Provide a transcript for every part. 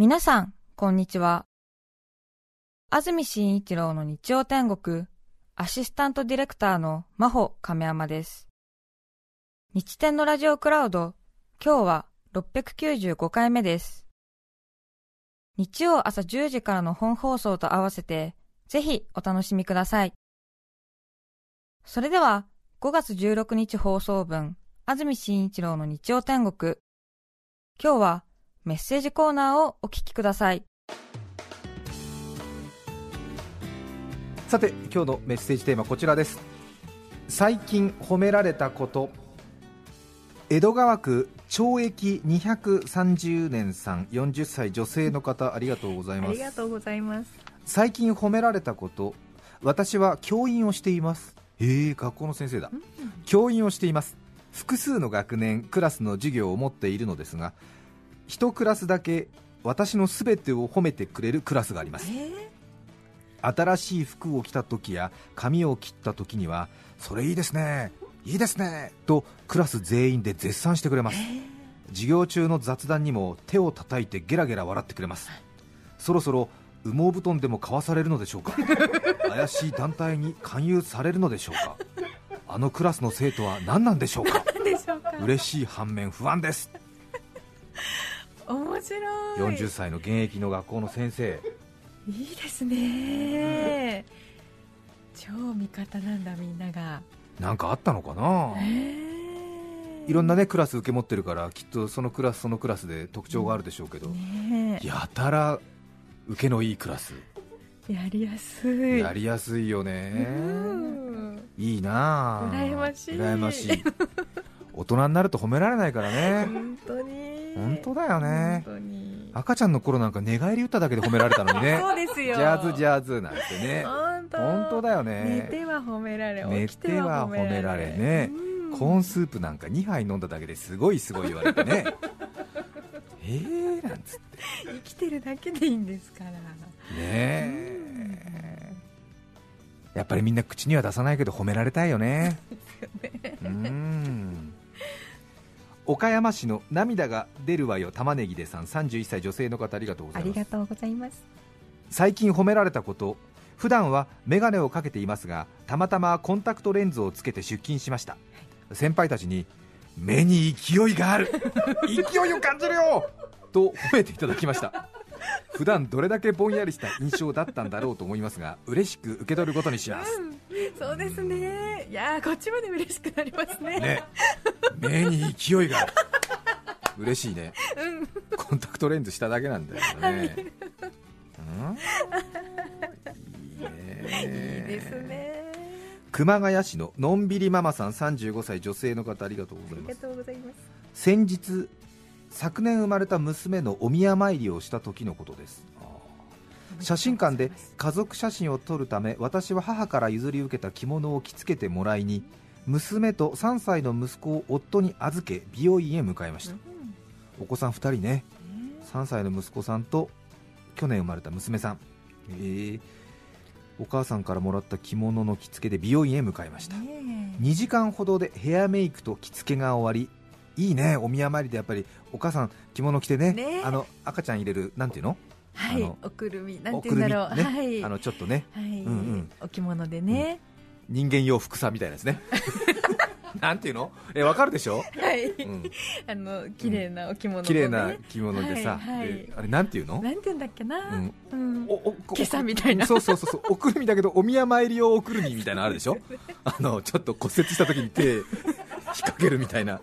皆さん、こんにちは。安住紳一郎の日曜天国、アシスタントディレクターの真帆亀山です。日天のラジオクラウド、今日は695回目です。日曜朝10時からの本放送と合わせて、ぜひお楽しみください。それでは、5月16日放送分、安住紳一郎の日曜天国。今日はメッセージコーナーをお聞きください。さて今日のメッセージテーマこちらです。最近褒められたこと。江戸川区懲役230年さん40歳女性の方ありがとうございあます。りがとうございます。最近褒められたこと。私は教員をしています。ええ学校の先生だ。教員をしています。複数の学年クラスの授業を持っているのですが一クラスだけ私のすべてを褒めてくれるクラスがあります。え新しい服を着た時や髪を切った時にはそれいいですねいいですねとクラス全員で絶賛してくれます。授業中の雑談にも手を叩いてゲラゲラ笑ってくれます。そろそろ羽毛布団でも買わされるのでしょうか？怪しい団体に勧誘されるのでしょうか？あのクラスの生徒は何なんでしょうか？嬉しい反面不安です面白い。40歳の現役の学校の先生。いいですね。超味方なんだみんなが。なんかあったのかな？えいろんなねクラス受け持ってるからきっとそのクラスそのクラスで特徴があるでしょうけど、ねやたら受けのいいクラス。えやりやすい。やりやすいよね。うん。いいなあ。羨ましい。羨ましい。大人になると褒められないからね。本当に。本当だよね。赤ちゃんの頃なんか寝返り打っただけで褒められたのにね そうですよ。ジャズジャズなんてね本当。本当だよ寝ねては褒められ。寝ては褒められ。ねうんコーンスープなんか2杯飲んだだけですごいすごい言われてね えーなんつって生きてるだけでいいんですから。ねえやっぱりみんな口には出さないけど褒められたいよね うん岡山市の涙が出るわよ玉ねぎでさん。31歳女性の方ありがとうございます。ありがとうございます。最近褒められたこと。普段は眼鏡をかけていますがたまたまコンタクトレンズをつけて出勤しました。先輩たちに目に勢いがある。勢いを感じるよ！と褒めていただきました普段どれだけぼんやりした印象だったんだろうと思いますが嬉しく受け取ることにします。そうですね。いやーこっちまで嬉しくなりますね。ね。目に勢いが。ある嬉しいね、コンタクトレンズしただけなんだよね、うん、い。いねいいですね。熊谷市ののんびりママさん35歳女性の方ありがとうございます。ありがとうございます。先日昨年生まれた娘のお宮参りをした時のことです。写真館で家族写真を撮るため私は母から譲り受けた着物を着付けてもらいに娘と3歳の息子を夫に預け美容院へ向かいました。お子さん2人ね。3歳の息子さんと去年生まれた娘さん。えー。お母さんからもらった着物の着付けで美容院へ向かいました。ね2時間ほどでヘアメイクと着付けが終わりいいねお宮参りでやっぱりお母さん着物着てねね。あの赤ちゃん入れるなんていうの？はいおくるみ、なんて言うんだろう、ねはい、あのちょっとね。はい、うんうん。お着物でね、人間用服さみたいなやつね。なんていうの？えわかるでしょ、はい、うん、あの綺麗なお着物、ね、綺麗な着物でさ、はいはい。であれなんていうの？なんて言うんだっけな、うん。うん。おお今朝みたいな。そうそうそうそう。おくるみだけどお宮参り用おくるみみたいなのあるでしょ？あのちょっと骨折した時に手引っ掛けるみたいな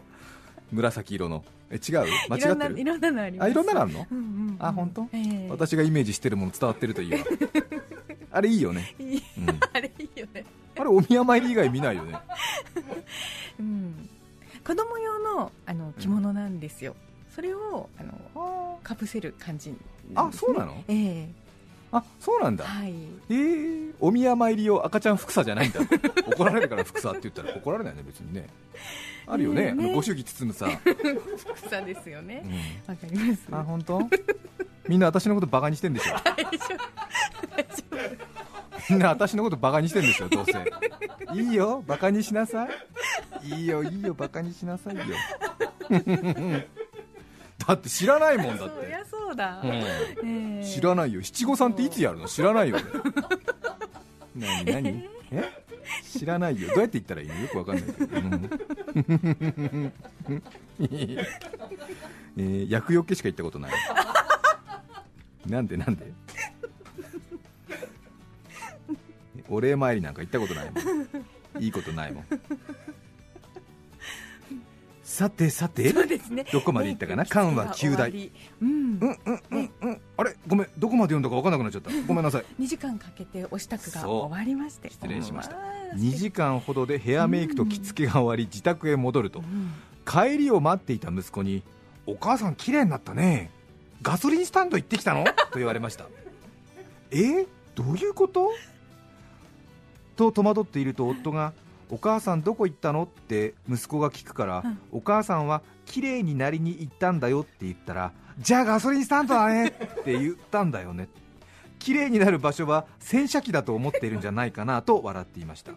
紫色の。え違う？間違ってる？いろんなのあります。あいろんなのあるの？うんうんうん。あ本当？ええ。私がイメージしてるもの伝わってるといいわ。あれいいよね、いい。うん、あれいいよね、あれお宮参り以外見ないよね。うん、子供用のあの着物なんですよ、それをあのかぶせる感じね、あそうなの？ええあそうなんだ。はい。えー、お宮参り用赤ちゃん服さじゃないんだ。怒られるから服さって言ったら怒られないね別にね。あるよね。ねねあのご祝儀包むさ、草ですよね。うん。わかります。あ本当？みんな私のことバカにしてんでしょ。みんな私のことバカにしてんでしょどうせ。いいよバカにしなさい。いいよいいよバカにしなさいよ だって知らないもんだっ夫 そりてゃそうだ、うん。えー知らないよ。七五三っていつやるの？知らないよね。何何？え？知らないよ。どうやって言ったらいいの？よくわかんない。けど、うん。えー、厄除けしか行ったことない。なんでなんで？お礼参りなんか行ったことないもん。いいことないもんさてさてそうですね。どこまで行ったかな？ね缶は9台終わり。うん。うんうんうんうん。あれ？ごめんどこまで読んだか分かんなくなっちゃった。ごめんなさい。2時間かけてお支度が終わりまして。失礼しました。わー2時間ほどでヘアメイクと着付けが終わり自宅へ戻ると。うん。帰りを待っていた息子にお母さん綺麗になったね。ガソリンスタンド行ってきたの？と言われましたえ？ーどういうこと？と戸惑っていると夫がお母さんどこ行ったの？って息子が聞くから、うんお母さんは綺麗になりに行ったんだよって言ったらじゃあガソリンスタンドだねって言ったんだよね綺麗になる場所は洗車機だと思っているんじゃないかなと笑っていました。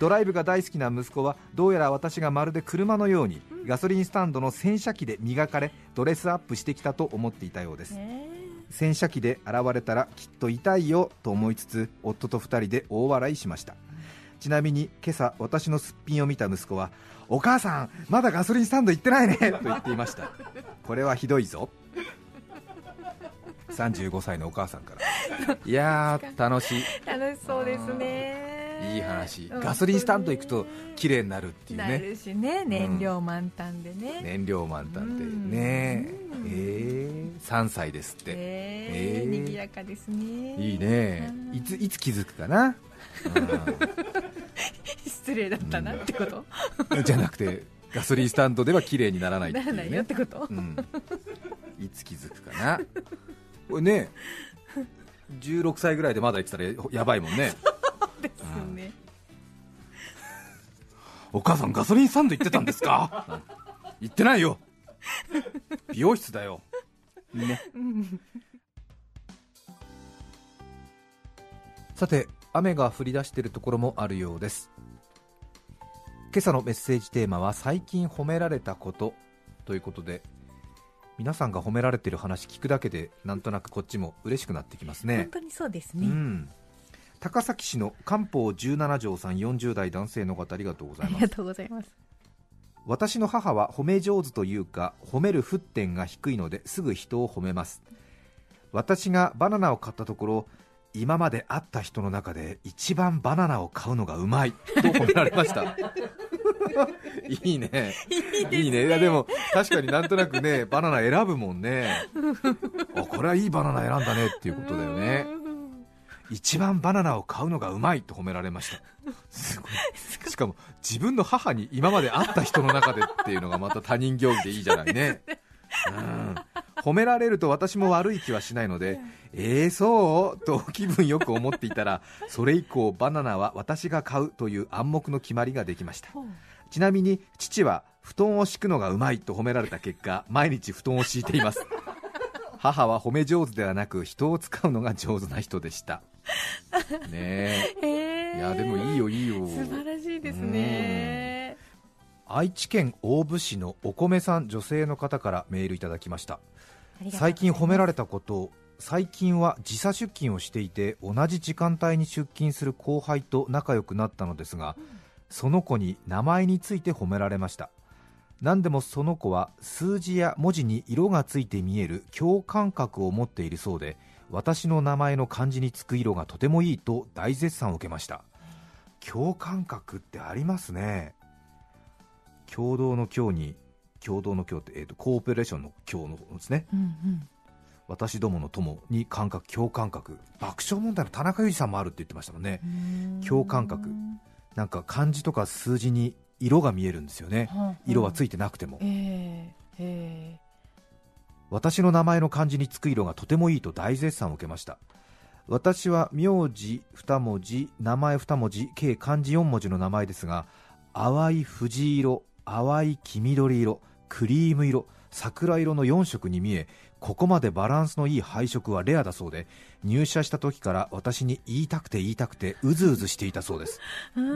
ドライブが大好きな息子はどうやら私がまるで車のようにガソリンスタンドの洗車機で磨かれドレスアップしてきたと思っていたようです。ね洗車機で現れたらきっと痛いよと思いつつ夫と2人で大笑いしましたちなみに今朝私のすっぴんを見た息子はお母さんまだガソリンスタンド行ってないね と言っていました。これはひどいぞ。35歳のお母さんから。いやー楽しい。楽しそうですね。いい話。うん。ガソリンスタンド行くと綺麗になるっていうなねるしね燃料満タンでね、燃料満タンで。うん。ねうん。え。ー、3歳ですって、えーえ。ー賑やかですね。いいね。うん。いついつ気づくかな、失礼だったなってこと、うん。じゃなくてガソリンスタンドでは綺麗にならないっていうならないよっねてこと、うん、いつ気づくかな。これね16歳ぐらいでまだ言ってたらやばいもんね。ですよね、お母さんガソリンスタンド行ってたんですか？行ってないよ。美容室だよ。ね。うん。さて雨が降り出しているところもあるようです。今朝のメッセージテーマは最近褒められたことということで皆さんが褒められている話聞くだけでなんとなくこっちも嬉しくなってきますね。本当にそうですね、うん。高崎市の漢方17条さん40代男性の方ありがとうございます。ありがとうございます。私の母は褒め上手というか褒める沸点が低いのですぐ人を褒めます。私がバナナを買ったところ今まで会った人の中で一番バナナを買うのがうまい。と褒められました。いいね。いいね。いやでも確かになんとなくねバナナ選ぶもんね。あこれはいいバナナ選んだねっていうことだよね。一番バナナを買うのがうまいと褒められました。すごい。しかも自分の母に今まで会った人の中でっていうのがまた他人行儀でいいじゃないね、うん、褒められると私も悪い気はしないのでえー、そう？と気分よく思っていたら それ以降バナナは私が買うという暗黙の決まりができました。ちなみに父は布団を敷くのがうまいと褒められた結果毎日布団を敷いています。母は褒め上手ではなく人を使うのが上手な人でした。ねへええいやでもいいよいいよ。素晴らしいですね愛知県大府市のお米さん女性の方からメールいただきました。最近褒められたことを最近は時差出勤をしていて同じ時間帯に出勤する後輩と仲良くなったのですが、その子に名前について褒められました。何でもその子は数字や文字に色がついて見える共感覚を持っているそうで私の名前の漢字につく色がとてもいいと大絶賛を受けました。共感覚ってありますね共同の共に共同の共って、えーとコーポレーションの共の方ですね。うんうん。私どもの友に感覚共感覚爆笑問題の田中裕二さんもあるって言ってましたもんね。共感覚。なんか漢字とか数字に色が見えるんですよね。色はついいてなくても。えええ私の名前の漢字につく色がとてもいいと大絶賛を受けました。私は名字2文字名前2文字計漢字4文字の名前ですが淡い藤色淡い黄緑色クリーム色。桜色の4色に見えここまでバランスのいい配色はレアだそうで入社した時から私に言いたくて言いたくてうずうずしていたそうです。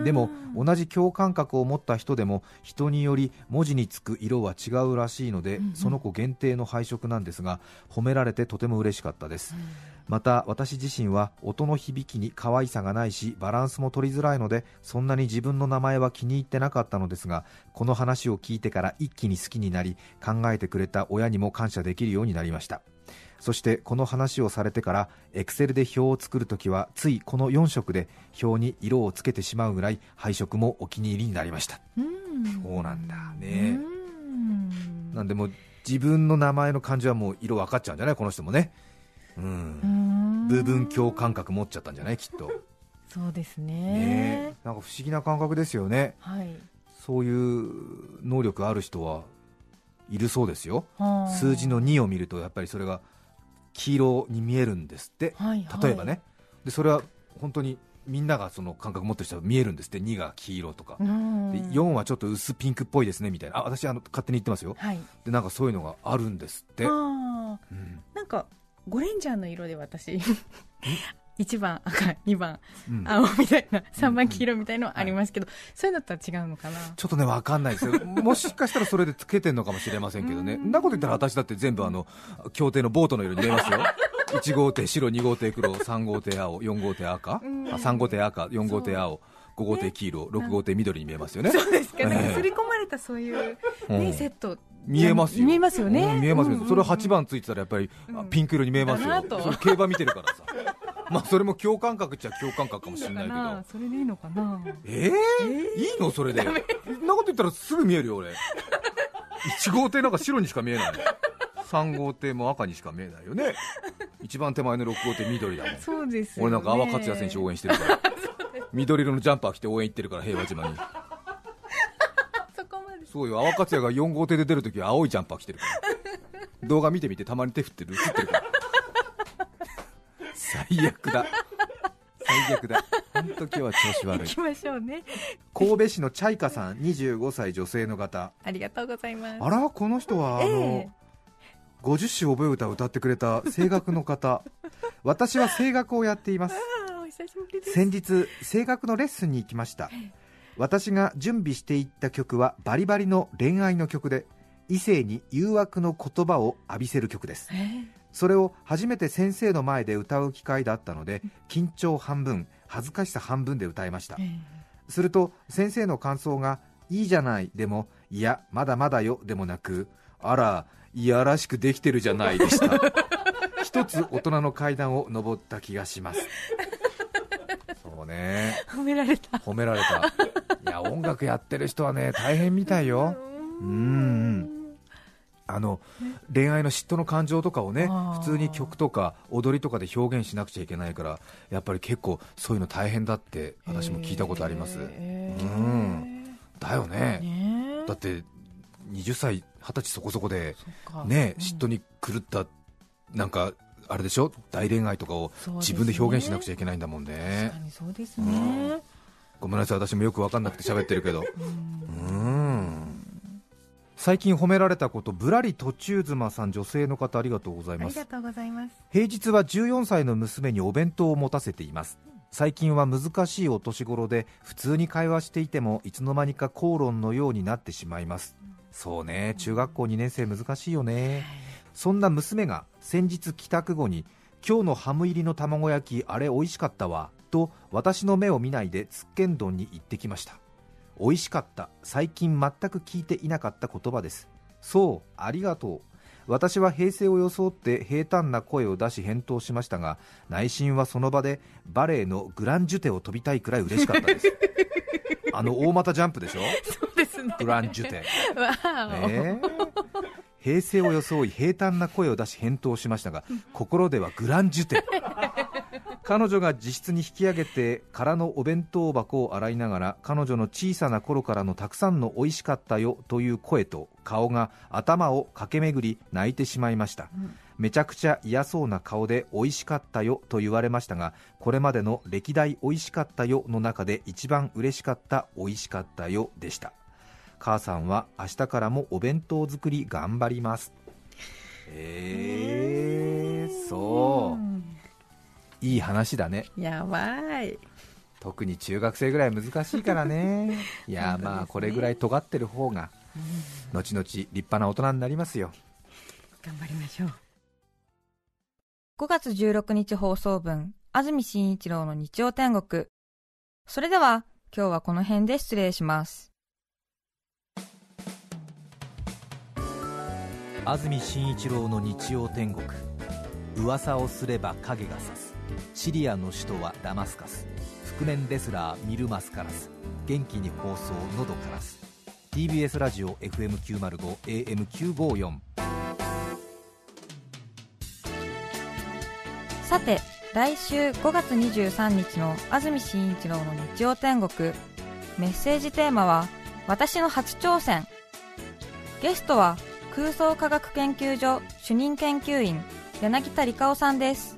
でも同じ共感覚を持った人でも人により文字につく色は違うらしいので、うんうん。その子限定の配色なんですが褒められてとても嬉しかったです、また私自身は音の響きに可愛さがないしバランスも取りづらいのでそんなに自分の名前は気に入ってなかったのですがこの話を聞いてから一気に好きになり考えてくれた親にも感謝できるようになりました。そしてこの話をされてからエクセルで表を作るときはついこの4色で表に色をつけてしまうぐらい配色もお気に入りになりました。うん。そうなんだね。うん。なんでもう自分の名前の漢字はもう色分かっちゃうんじゃない？この人もね。ううんん。部分共感覚持っちゃったんじゃない？きっと。そうですね。ね。なんか不思議な感覚ですよね。はい。そういう能力ある人はいるそうですよ。はあ。数字の2を見るとやっぱりそれが黄色に見えるんですって。はいはい。例えばね。でそれは本当にみんながその感覚持ってる人は見えるんですって。2が黄色とか。うん。で4はちょっと薄ピンクっぽいですねみたいな。あ私あの勝手に言ってますよ。はい。でなんかそういうのがあるんですって、うん。なんかゴレンジャーの色で私1番赤2番。うん。青みたいな3番黄色みたいのありますけど、そういうのとは違うのかな？ちょっとね分かんないですよ。もしかしたらそれでつけてんのかもしれませんけどね。うん。んなこと言ったら私だって全部あの協定のボートの色に見えますよ。1号艇白2号艇黒3号艇青4号艇赤？あうん。3号艇赤4号艇青5号艇黄色6号艇緑に見えますよね。そうですか、なんええ。か刷り込まれたそういう、ねうん。セット。見えますよ。見えますよね、うん見えますよ、うんうんそれ8番ついてたらやっぱり、あピンク色に見えますよ。競馬見てるからさ まあそれも共感覚っちゃ共感覚かもしれないけど。な。それでいいのかな。えー、いいの？それで。そんなこと言ったらすぐ見えるよ俺。1号艇なんか白にしか見えない。3号艇も赤にしか見えないよね。一番手前の6号艇緑だもん。そうですよ、ね、俺なんか阿波克也選手応援してるから。緑色のジャンパー着て応援行ってるから平和島に。そこまで。そうよ。阿波克也が4号艇で出るときは青いジャンパー着てるから。動画見てみてたまに手振ってる映ってるから最悪だ。最悪だ。本当今日は調子悪い。行きましょうね。神戸市のチャイカさん25歳女性の方。ありがとうございます。あらこの人はあの、ええ50首覚え歌を歌ってくれた声楽の方。私は声楽をやっています。先日声楽のレッスンに行きました。私が準備していった曲はバリバリの恋愛の曲で異性に誘惑の言葉を浴びせる曲です。えそれを初めて先生の前で歌う機会だったので緊張半分恥ずかしさ半分で歌いました。ええ。すると先生の感想が「いいじゃない」でも「いやまだまだよ」でもなく「あらいやらしくできてるじゃない」でした。一つ大人の階段を登った気がします。そうね。褒められた。褒められた。いや音楽やってる人はね大変みたいよ。うんうんあの恋愛の嫉妬の感情とかをね普通に曲とか踊りとかで表現しなくちゃいけないからやっぱり結構そういうの大変だって私も聞いたことあります、ええうん。だよね。ね。えだって20歳20歳そこそこでねうん。嫉妬に狂ったなんかあれでしょ？大恋愛とかを自分で表現しなくちゃいけないんだもんね。確かにそうですね。ごめんなさい。私もよく分かんなくて喋ってるけど。うん。うん最近褒められたことぶらり途中妻さん女性の方ありがとうございます。ありがとうございます。平日は14歳の娘にお弁当を持たせています。最近は難しいお年頃で普通に会話していてもいつの間にか口論のようになってしまいます。そうね中学校2年生難しいよね。そんな娘が先日帰宅後に今日のハム入りの卵焼きあれ美味しかったわと私の目を見ないでつっけん丼に行ってきました美味しかった。最近全く聞いていなかった言葉です。そうありがとう。私は平成を装って平坦な声を出し返答しましたが内心はその場でバレエのグランジュテを飛びたいくらい嬉しかったです。あの大股ジャンプでしょ？そうですね。グランジュテ。えー平成を装い平坦な声を出し返答しましたが 心ではグランジュテ彼女が自室に引き上げて空のお弁当箱を洗いながら彼女の小さな頃からのたくさんの美味しかったよという声と顔が頭を駆け巡り泣いてしまいました、めちゃくちゃ嫌そうな顔で美味しかったよと言われましたがこれまでの歴代美味しかったよの中で一番嬉しかった美味しかったよでした。母さんは明日からもお弁当作り頑張ります。えー、そういい話だね。やばい。特に中学生ぐらい難しいからね。いやね。まあこれぐらい尖ってる方が後々立派な大人になりますよ。頑張りましょう。5月16日放送分、安住紳一郎の日曜天国。それでは、今日はこの辺で失礼します。安住紳一郎の日曜天国。噂をすれば影がさすシリアの首都はダマスカス覆面レスラーミルマスカラス元気に放送喉からす TBS ラジオ FM905 AM954 さて、来週5月23日の安住紳一郎の日曜天国。メッセージテーマは、私の初挑戦。ゲストは、空想科学研究所主任研究員、柳田理香さんです。